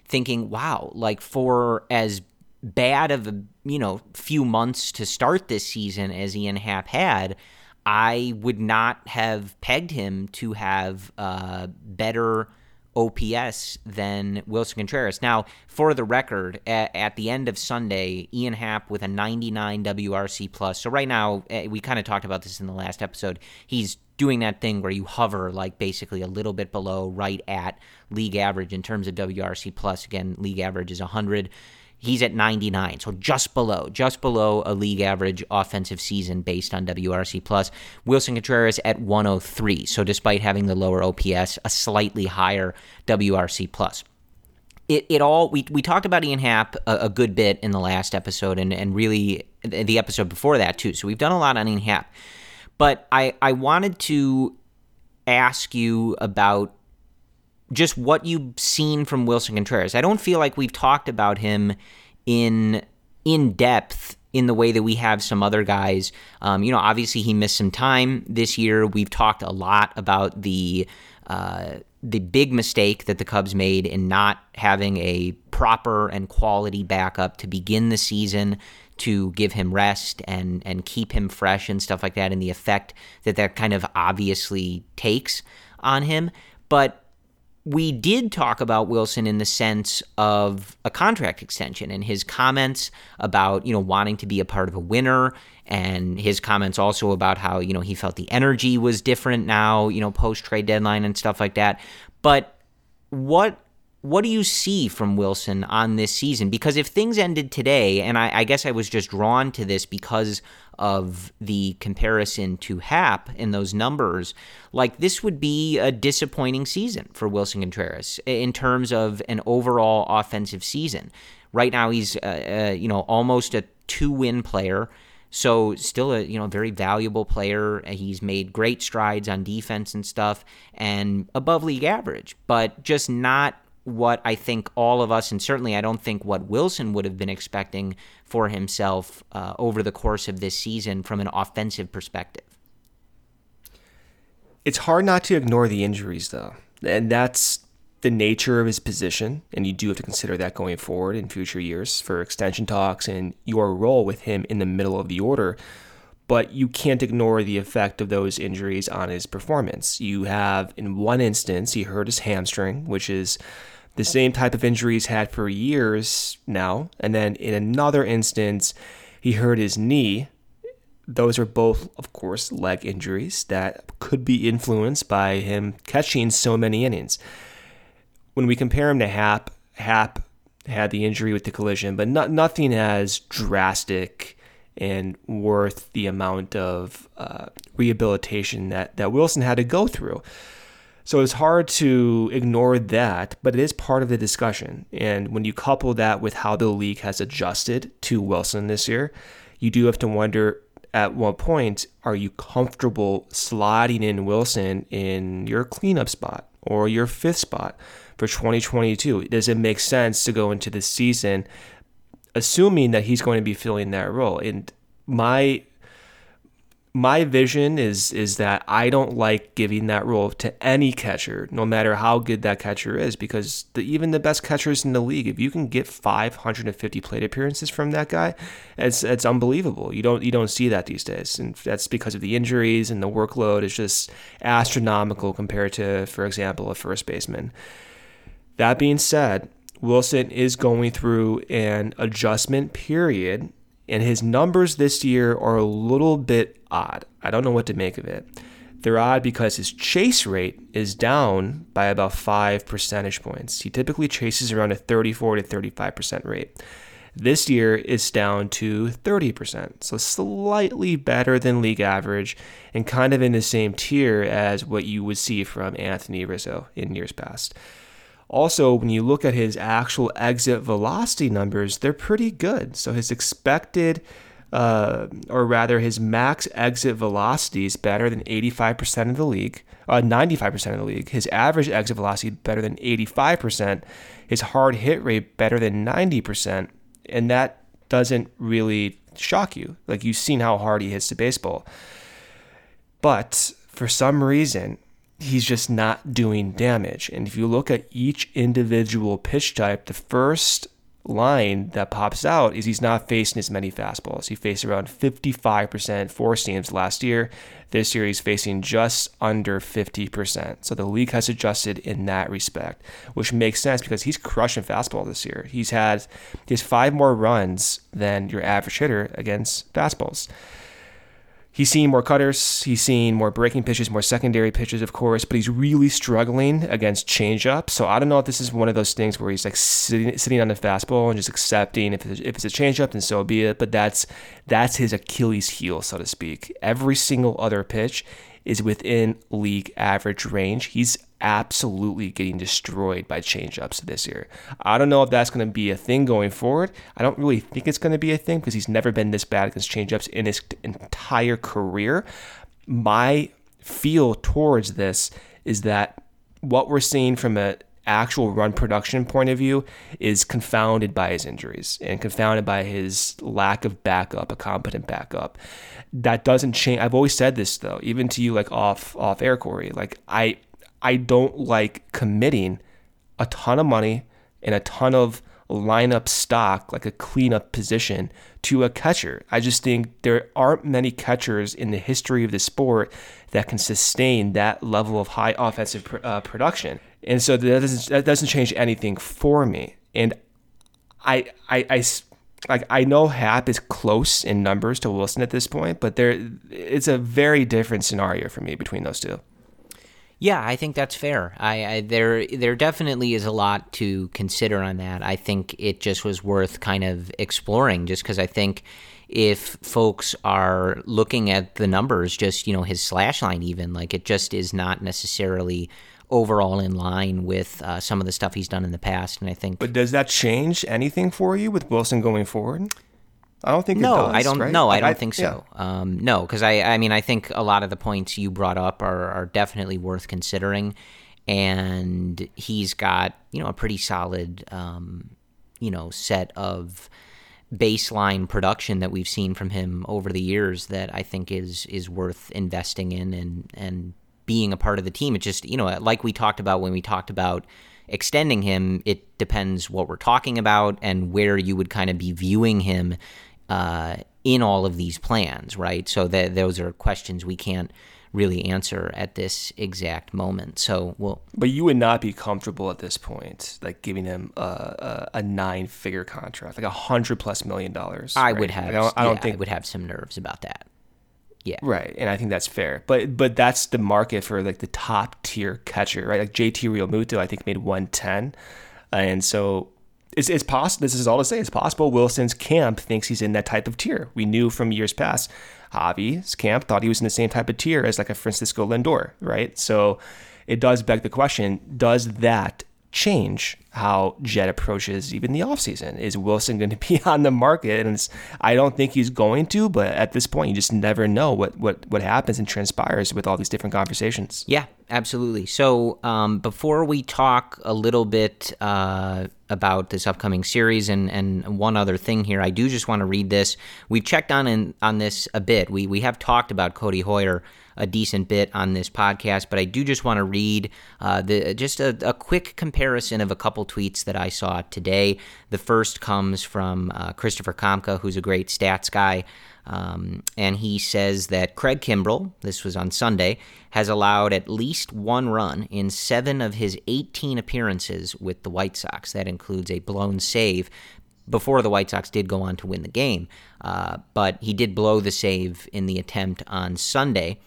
thinking, wow, like for as bad of a you know few months to start this season as Ian Happ had, I would not have pegged him to have uh, better OPS than Willson Contreras. Now, for the record, at, at the end of Sunday, Ian Happ with a 99 WRC plus. So right now, eh, we kind of talked about this in the last episode. He's doing that thing where you hover like basically a little bit below, right at league average in terms of WRC plus. Again, league average is 100. He's at 99, so just below, just below a league average offensive season based on WRC plus. Willson Contreras at 103, so despite having the lower OPS, a slightly higher WRC plus. It, it all we, we talked about Ian Happ a, a good bit in the last episode and, and really the episode before that too. So we've done a lot on Ian Happ. But I, I wanted to ask you about just what you've seen from Wilson Contreras. I don't feel like we've talked about him in in depth in the way that we have some other guys. Um, you know, obviously he missed some time this year. We've talked a lot about the uh, the big mistake that the Cubs made in not having a proper and quality backup to begin the season to give him rest and and keep him fresh and stuff like that and the effect that that kind of obviously takes on him but we did talk about Willson in the sense of a contract extension and his comments about, you know, wanting to be a part of a winner and his comments also about how, you know, he felt the energy was different now, you know, post trade deadline and stuff like that. But what what do you see from Willson on this season? Because if things ended today, and I, I, guess I was just drawn to this because of the comparison to Happ in those numbers, like this would be a disappointing season for Willson Contreras in terms of an overall offensive season. Right now, he's uh, uh, you know almost a two-win player. So still a you know very valuable player. He's made great strides on defense and stuff, and above league average, but just not what I think all of us, and certainly I don't think what Willson would have been expecting for himself uh, over the course of this season from an offensive perspective. It's hard not to ignore the injuries, though. And that's the nature of his position. And you do have to consider that going forward in future years for extension talks and your role with him in the middle of the order. But you can't ignore the effect of those injuries on his performance. You have, in one instance, he hurt his hamstring, which is the same type of injury he's had for years now. And then in another instance, he hurt his knee. Those are both, of course, leg injuries that could be influenced by him catching so many innings. When we compare him to Hap, Happ had the injury with the collision, but not, nothing as drastic and worth the amount of uh, rehabilitation that, that Willson had to go through. So it's hard to ignore that, but it is part of the discussion. And when you couple that with how the league has adjusted to Willson this year, you do have to wonder at what point are you comfortable sliding in Willson in your cleanup spot or your fifth spot for 2022? Does it make sense to go into the season assuming that he's going to be filling that role? And my my vision is is that I don't like giving that role to any catcher, no matter how good that catcher is, because the, even the best catchers in the league, if you can get 550 plate appearances from that guy, it's it's unbelievable. You don't you don't see that these days, and that's because of the injuries and the workload is just astronomical compared to, for example, a first baseman. That being said, Willson is going through an adjustment period and his numbers this year are a little bit odd. I don't know what to make of it. They're odd because his chase rate is down by about 5 percentage points. He typically chases around a 34 to 35% rate. This year it's down to 30%, so slightly better than league average and kind of in the same tier as what you would see from Anthony Rizzo in years past. Also, when you look at his actual exit velocity numbers, they're pretty good. So his expected, uh, or rather his max exit velocity is better than 85% of the league, uh, 95% of the league. His average exit velocity better than 85%. His hard hit rate better than 90%. And that doesn't really shock you. Like you've seen how hard he hits the baseball. But for some reason, he's just not doing damage. And if you look at each individual pitch type, the first line that pops out is he's not facing as many fastballs. He faced around 55% four seams last year. This year he's facing just under 50%. So the league has adjusted in that respect, which makes sense because he's crushing fastball this year. He's had he has five more runs than your average hitter against fastballs he's seeing more cutters, he's seeing more breaking pitches, more secondary pitches, of course, but he's really struggling against changeup. So I don't know if this is one of those things where he's like sitting, sitting on the fastball and just accepting if it's, if it's a changeup, then so be it. But that's that's his Achilles heel, so to speak. Every single other pitch is within league average range. He's absolutely getting destroyed by changeups this year. I don't know if that's going to be a thing going forward. I don't really think it's going to be a thing because he's never been this bad against changeups in his entire career. My feel towards this is that what we're seeing from an actual run production point of view is confounded by his injuries and confounded by his lack of backup, a competent backup that doesn't change. I've always said this though, even to you, like off off air, Corey. Like I I don't like committing a ton of money and a ton of lineup stock, like a cleanup position, to a catcher. I just think there aren't many catchers in the history of the sport that can sustain that level of high offensive uh, production. And so that doesn't that doesn't change anything for me. And I I, I like I know Happ is close in numbers to Willson at this point, but there it's a very different scenario for me between those two. Yeah, I think that's fair. I, I there there definitely is a lot to consider on that. I think it just was worth kind of exploring, just because I think if folks are looking at the numbers, just you know his slash line, even like it just is not necessarily overall in line with uh, some of the stuff he's done in the past. And I think, But does that change anything for you with Willson going forward? I don't think no, does, I don't. right? No, I don't think so. Um, no, because I, I mean, I think a lot of the points you brought up are, are definitely worth considering, and he's got you know a pretty solid, um, you know, set of baseline production that we've seen from him over the years that I think is is worth investing in and and being a part of the team. It just you know like we talked about when we talked about extending him. It depends what we're talking about and where you would kind of be viewing him uh, in all of these plans, right? So that those are questions we can't really answer at this exact moment. So we'll But you would not be comfortable at this point, like giving him a, a, a nine-figure contract, like a hundred plus million dollars. I right? would have Like, I don't, I don't yeah, think I would have some nerves about that. Yeah. Right, and I think that's fair. But but that's the market for like the top tier catcher, right? Like JT Realmuto, I think made one ten, and so it's it's possible. This is all to say. It's possible Willson's camp thinks he's in that type of tier. We knew from years past, Javi's camp thought he was in the same type of tier as like a Francisco Lindor, right? So it does beg the question: Does that change how Jed approaches even the offseason? Is Willson going (laughs) to be on the market? And I don't think he's going to, but at this point, you just never know what, what, what happens and transpires with all these different conversations. Yeah, absolutely. So um, before we talk a little bit uh, about this upcoming series and, and one other thing here, I do just want to read this. We've checked on in, on this a bit. We we have talked about Codi Heuer a decent bit on this podcast, but I do just want to read uh, the just a, a, quick comparison of a couple tweets that I saw today. The first comes from uh, Christopher Kamka, who's a great stats guy. Um, and he says that Craig Kimbrel, this was on Sunday, has allowed at least one run in seven of his 18 appearances with the White Sox. That includes a blown save before the White Sox did go on to win the game. Uh, but he did blow the save in the attempt on Sunday.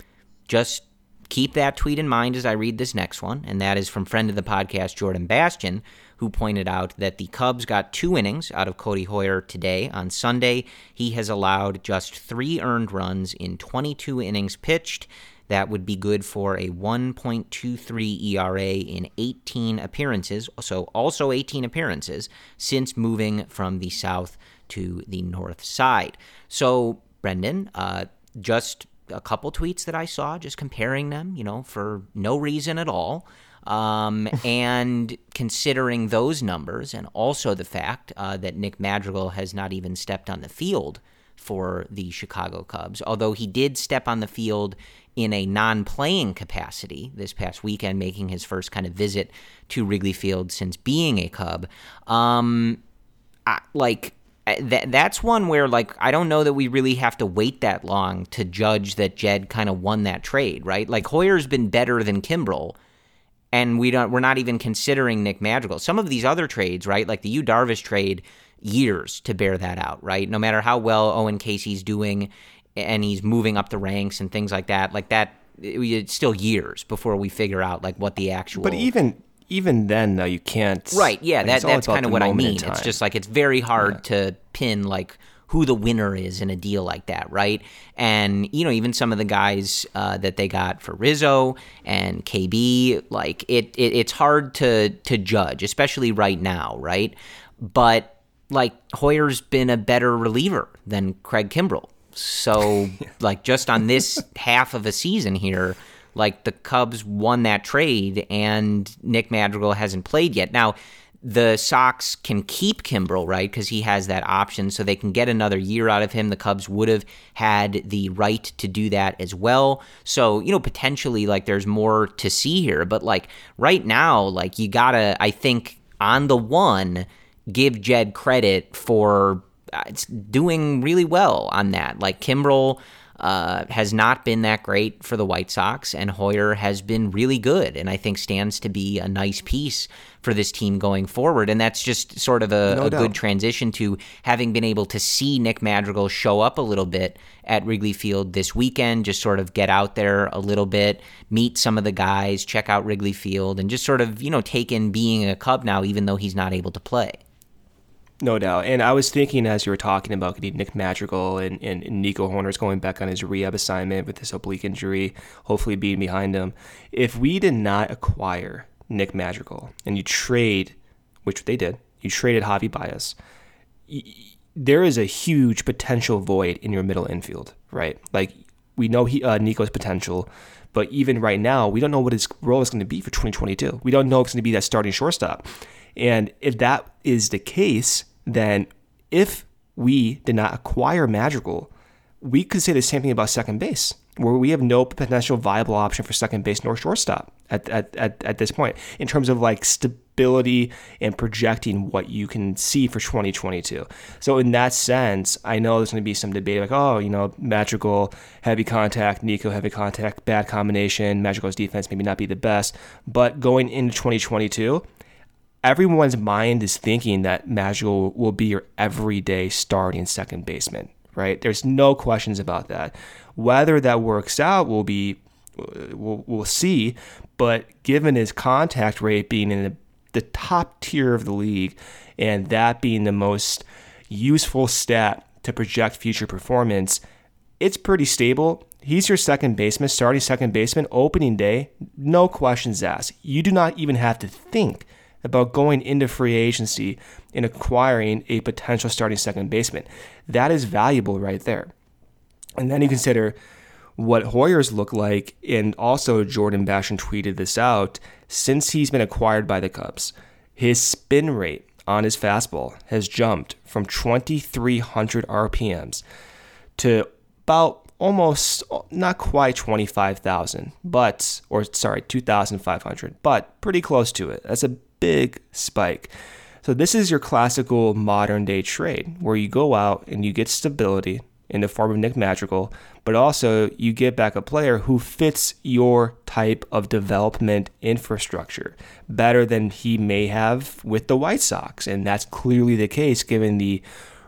Just keep that tweet in mind as I read this next one, and that is from friend of the podcast, Jordan Bastian, who pointed out that the Cubs got two innings out of Codi Heuer today. On Sunday, he has allowed just three earned runs in 22 innings pitched. That would be good for a 1.23 ERA in 18 appearances, so also 18 appearances since moving from the south to the north side. So, Brendan, uh, just a couple tweets that I saw, just comparing them, you know, for no reason at all. Um, (laughs) and considering those numbers, and also the fact uh, that Nick Madrigal has not even stepped on the field for the Chicago Cubs, although he did step on the field in a non playing capacity this past weekend, making his first kind of visit to Wrigley Field since being a Cub. Um, I, like, that that's one where like I don't know that we really have to wait that long to judge that Jed kind of won that trade, right? Like Heuer's been better than Kimbrel, and we don't we're not even considering Nick Madrigal. Some of these other trades, right? Like the Yu Darvish trade, years to bear that out, right? No matter how well Owen Caissie's doing and he's moving up the ranks and things like that, like that it's still years before we figure out like what the actual But even even then though you can't right yeah like, that, that's kind of what i mean. It's just like it's very hard to pin like who the winner is in a deal like that right? And you know even some of the guys uh, that they got for rizzo and kb like it, it it's hard to to judge especially right now right? But like heuer's been a better reliever than craig kimbrel. So (laughs) like just on this half of a season here like the Cubs won that trade and Nick Madrigal hasn't played yet. Now, the Sox can keep Kimbrel, right? Because he has that option, so they can get another year out of him. The Cubs would have had the right to do that as well. So, you know, potentially, like, there's more to see here. But, like, right now, like, you gotta, I think, on the one, give Jed credit for uh, doing really well on that. Like, Kimbrel uh, has not been that great for the White Sox, and Heuer has been really good, and I think stands to be a nice piece for this team going forward. And that's just sort of a, No a good transition to having been able to see Nick Madrigal show up a little bit at Wrigley Field this weekend, just sort of get out there a little bit, meet some of the guys, check out Wrigley Field, and just sort of, you know, take in being a Cub now, even though he's not able to play. No doubt. And I was thinking as you were talking about Nick Madrigal and, and, and Nico Hoerner's going back on his rehab assignment with this oblique injury, hopefully being behind him. If we did not acquire Nick Madrigal and you trade, which they did, you traded Javi Baez, there is a huge potential void in your middle infield, right? Like we know he uh, Nico's potential, but even right now, we don't know what his role is going to be for 2022. We don't know if it's going to be that starting shortstop. And if that is the case, then if we did not acquire Madrigal, we could say the same thing about second base, where we have no potential viable option for second base nor shortstop at, at, at, at this point in terms of like stability and projecting what you can see for 2022. So in that sense, I know there's going to be some debate like, oh, you know, Madrigal, heavy contact, Nico, heavy contact, bad combination, Madrigal's defense maybe not be the best. But going into 2022, everyone's mind is thinking that Madrigal will be your everyday starting second baseman, right? There's no questions about that. Whether that works out will be, we'll, we'll see. But given his contact rate being in the, the top tier of the league and that being the most useful stat to project future performance, it's pretty stable. He's your second baseman, starting second baseman, opening day, no questions asked. You do not even have to think about going into free agency and acquiring a potential starting second baseman. That is valuable right there. And then you consider what Heuer's look like, and also Jordan Bastian tweeted this out since he's been acquired by the Cubs. His spin rate on his fastball has jumped from 2,300 RPMs to about almost not quite 25,000, but, or sorry, 2,500, but pretty close to it. That's a big spike. So, this is your classical modern day trade where you go out and you get stability in the form of Nick Madrigal, but also you get back a player who fits your type of development infrastructure better than he may have with the White Sox. And that's clearly the case given the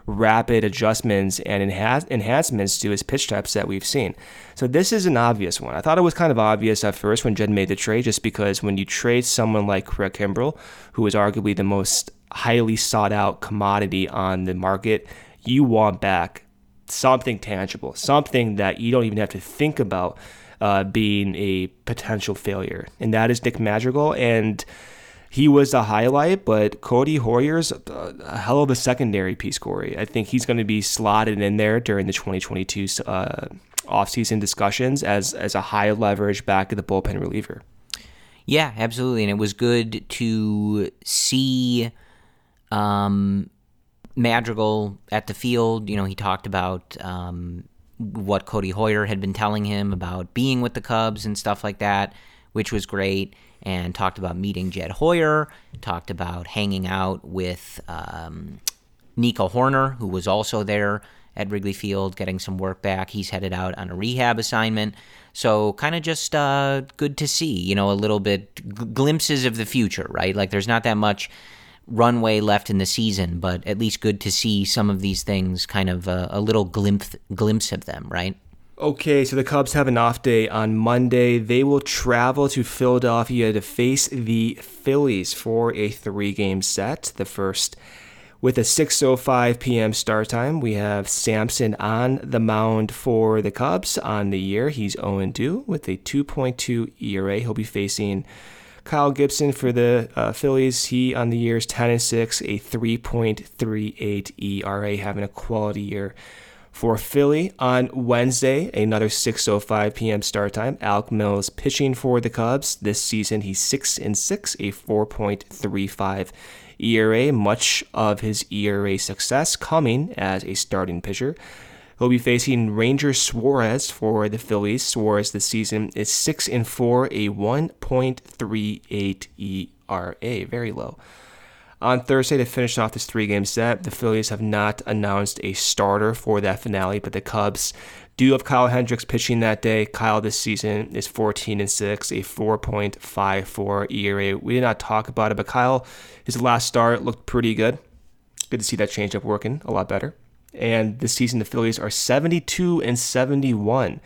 rapid adjustments and enha- enhancements to his pitch types that we've seen. So this is an obvious one. I thought it was kind of obvious at first when Jed made the trade, just because when you trade someone like Craig Kimbrel, who is arguably the most highly sought out commodity on the market, you want back something tangible, something that you don't even have to think about uh, being a potential failure, and that is Nick Madrigal and he was the highlight, but Codi Heuer's a hell of a secondary piece, Corey. I think he's going to be slotted in there during the 2022 uh, offseason discussions as, as a high leverage back of the bullpen reliever. Yeah, absolutely. And it was good to see um, Madrigal at the field. You know, he talked about um, what Codi Heuer had been telling him about being with the Cubs and stuff like that, which was great. And talked about meeting Jed Hoyer, talked about hanging out with um, Nico Hoerner, who was also there at Wrigley Field getting some work back. He's headed out on a rehab assignment. So, kind of just uh, good to see, you know, a little bit g- glimpses of the future, right? Like, there's not that much runway left in the season, but at least good to see some of these things, kind of uh, a little glimpse, glimpse of them, right? Okay, so the Cubs have an off day on Monday. They will travel to Philadelphia to face the Phillies for a three game set. The first with a 6:05 p.m. start time. We have Sampson on the mound for the Cubs on the year. He's 0-2 with a 2.2 ERA. He'll be facing Kyle Gibson for the uh, Phillies. He on the year is 10 and 6, a 3.38 ERA, having a quality year for Philly on Wednesday, another 6:05 p.m. start time. Alec Mills pitching for the Cubs this season. He's six and six, a 4.35 ERA. Much of his ERA success coming as a starting pitcher. He'll be facing Ranger Suarez for the Phillies. Suarez this season is six and four, a 1.38 ERA, very low. On Thursday, to finish off this three game set, the Phillies have not announced a starter for that finale, but the Cubs do have Kyle Hendricks pitching that day. Kyle this season is 14 and 6, a 4.54 ERA. We did not talk about it, but Kyle, his last start looked pretty good. Good to see that changeup working a lot better. And this season, the Phillies are 72 and 71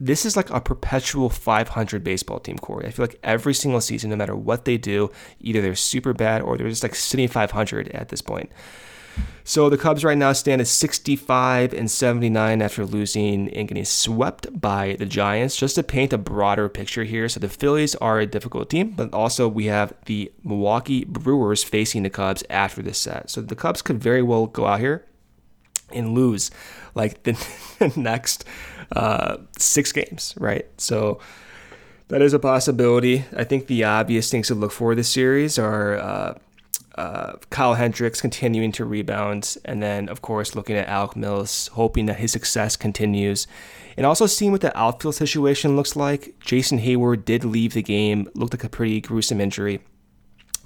this is like a perpetual 500 baseball team, Corey. I feel like every single season, no matter what they do, either they're super bad or they're just like sitting 500 at this point. So the Cubs right now stand at 65 and 79 after losing and getting swept by the Giants. Just to paint a broader picture here, so the Phillies are a difficult team, but also we have the Milwaukee Brewers facing the Cubs after this set. So the Cubs could very well go out here and lose like (laughs) the next uh, six games, right? So that is a possibility. I think the obvious things to look for this series are uh, uh, Kyle Hendricks continuing to rebound, and then of course looking at Alec Mills, hoping that his success continues, and also seeing what the outfield situation looks like. Jason Heyward did leave the game, looked like a pretty gruesome injury.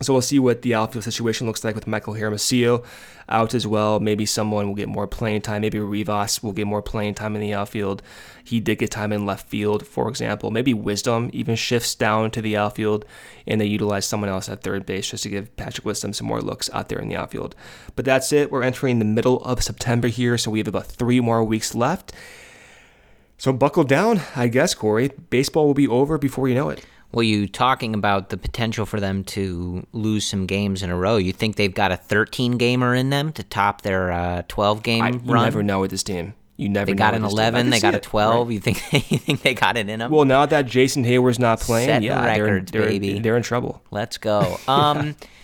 So we'll see what the outfield situation looks like with Michael Hermosillo out as well. Maybe someone will get more playing time. Maybe Rivas will get more playing time in the outfield. He did get time in left field, for example. Maybe Wisdom even shifts down to the outfield and they utilize someone else at third base just to give Patrick Wisdom some more looks out there in the outfield. But that's it. We're entering the middle of September here, so we have about three more weeks left. So buckle down, I guess, Corey. Baseball will be over before you know it. Well, you talking about the potential for them to lose some games in a row. You think they've got a 13 gamer in them to top their uh, 12 game I, run? You never know with this team. You never. Know. They got an 11. They got a 12. right? You think (laughs) you think they got it in them? Well, now that Jason Heyward's not playing, Setting yeah, records, they're, they're, baby. they're in trouble. Let's go. Um, (laughs)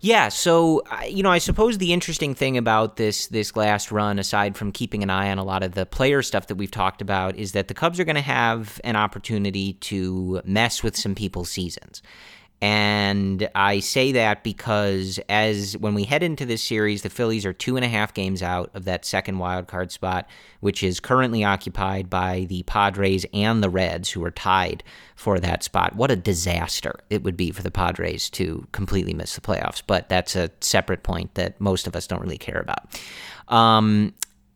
yeah. So you know, I suppose the interesting thing about this this last run, aside from keeping an eye on a lot of the player stuff that we've talked about, is that the Cubs are going to have an opportunity to mess with some people's seasons. And I say that because as when we head into this series, the Phillies are two and a half games out of that second wild card spot, which is currently occupied by the Padres and the Reds, who are tied for that spot. What a disaster it would be for the Padres to completely miss the playoffs, but that's a separate point that most of us don't really care about. Um,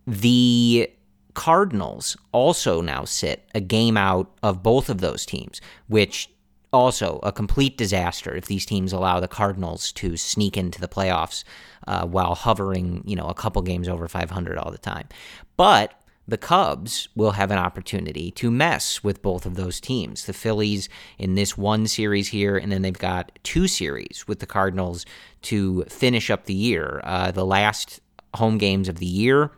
the Cardinals also now sit a game out of both of those teams, which also a complete disaster if these teams allow the Cardinals to sneak into the playoffs uh, while hovering, you know, a couple games over 500 all the time. But the Cubs will have an opportunity to mess with both of those teams. The Phillies in this one series here, and then they've got two series with the Cardinals to finish up the year. Uh, the last home games of the year,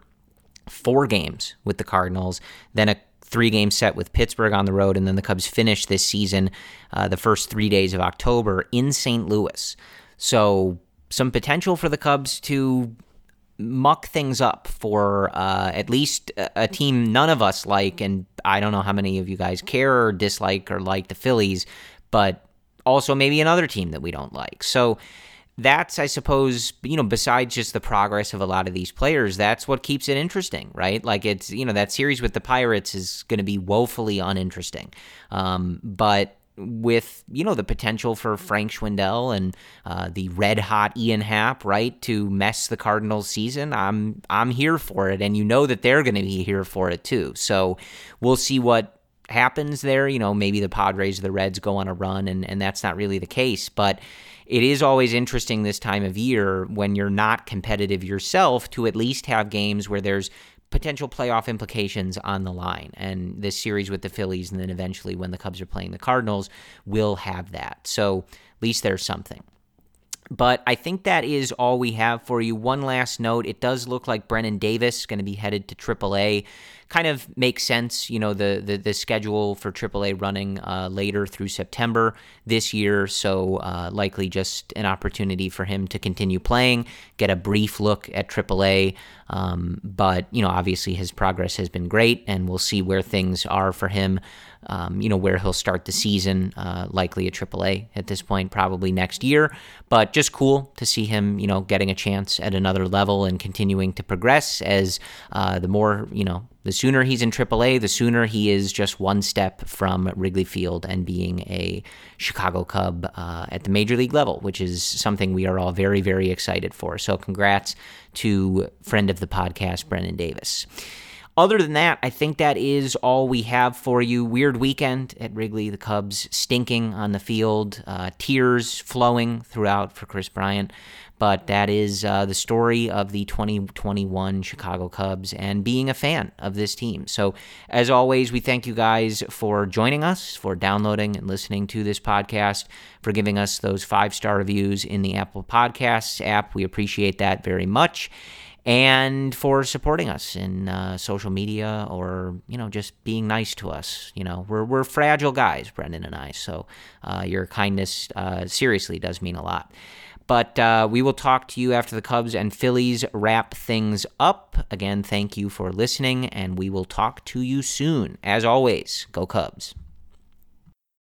four games with the Cardinals, then a three game set with Pittsburgh on the road, and then the Cubs finish this season uh, the first three days of October in St. Louis. So, some potential for the Cubs to muck things up for uh, at least a, a team none of us like, and I don't know how many of you guys care or dislike or like the Phillies, but also maybe another team that we don't like. So, that's i suppose you know besides just the progress of a lot of these players that's what keeps it interesting right like it's you know that series with the pirates is going to be woefully uninteresting um, but with you know the potential for Frank Schwindel and uh, the red hot Ian Happ, right, to mess the Cardinals' season, I'm I'm here for it, and you know that they're going to be here for it too. So we'll see what happens there. You know, maybe the Padres, the Reds go on a run, and and that's not really the case, but it is always interesting this time of year when you're not competitive yourself to at least have games where there's potential playoff implications on the line. And this series with the Phillies, and then eventually when the Cubs are playing the Cardinals, will have that. So at least there's something. But I think that is all we have for you. One last note it does look like Brennen Davis is going to be headed to AAA. Kind of makes sense, you know, the, the, the schedule for AAA running uh, later through September this year. So uh, likely just an opportunity for him to continue playing, get a brief look at AAA. Um, but, you know, obviously his progress has been great, and we'll see where things are for him um, you know, where he'll start the season, uh, likely at AAA at this point, probably next year. But just cool to see him, you know, getting a chance at another level and continuing to progress as uh, the more, you know, the sooner he's in AAA, the sooner he is just one step from Wrigley Field and being a Chicago Cub uh, at the major league level, which is something we are all very, very excited for. So, congrats to friend of the podcast, Brennen Davis. Other than that, I think that is all we have for you. Weird weekend at Wrigley. The Cubs stinking on the field, uh, tears flowing throughout for Kris Bryant. But that is uh, the story of the 2021 Chicago Cubs and being a fan of this team. So, as always, we thank you guys for joining us, for downloading and listening to this podcast, for giving us those five star reviews in the Apple Podcasts app. We appreciate that very much and for supporting us in uh, social media or you know just being nice to us. You know we're we're fragile guys, Brendan and I. So uh, your kindness uh, seriously does mean a lot. But uh, we will talk to you after the Cubs and Phillies wrap things up. Again, thank you for listening, and we will talk to you soon. As always, go Cubs.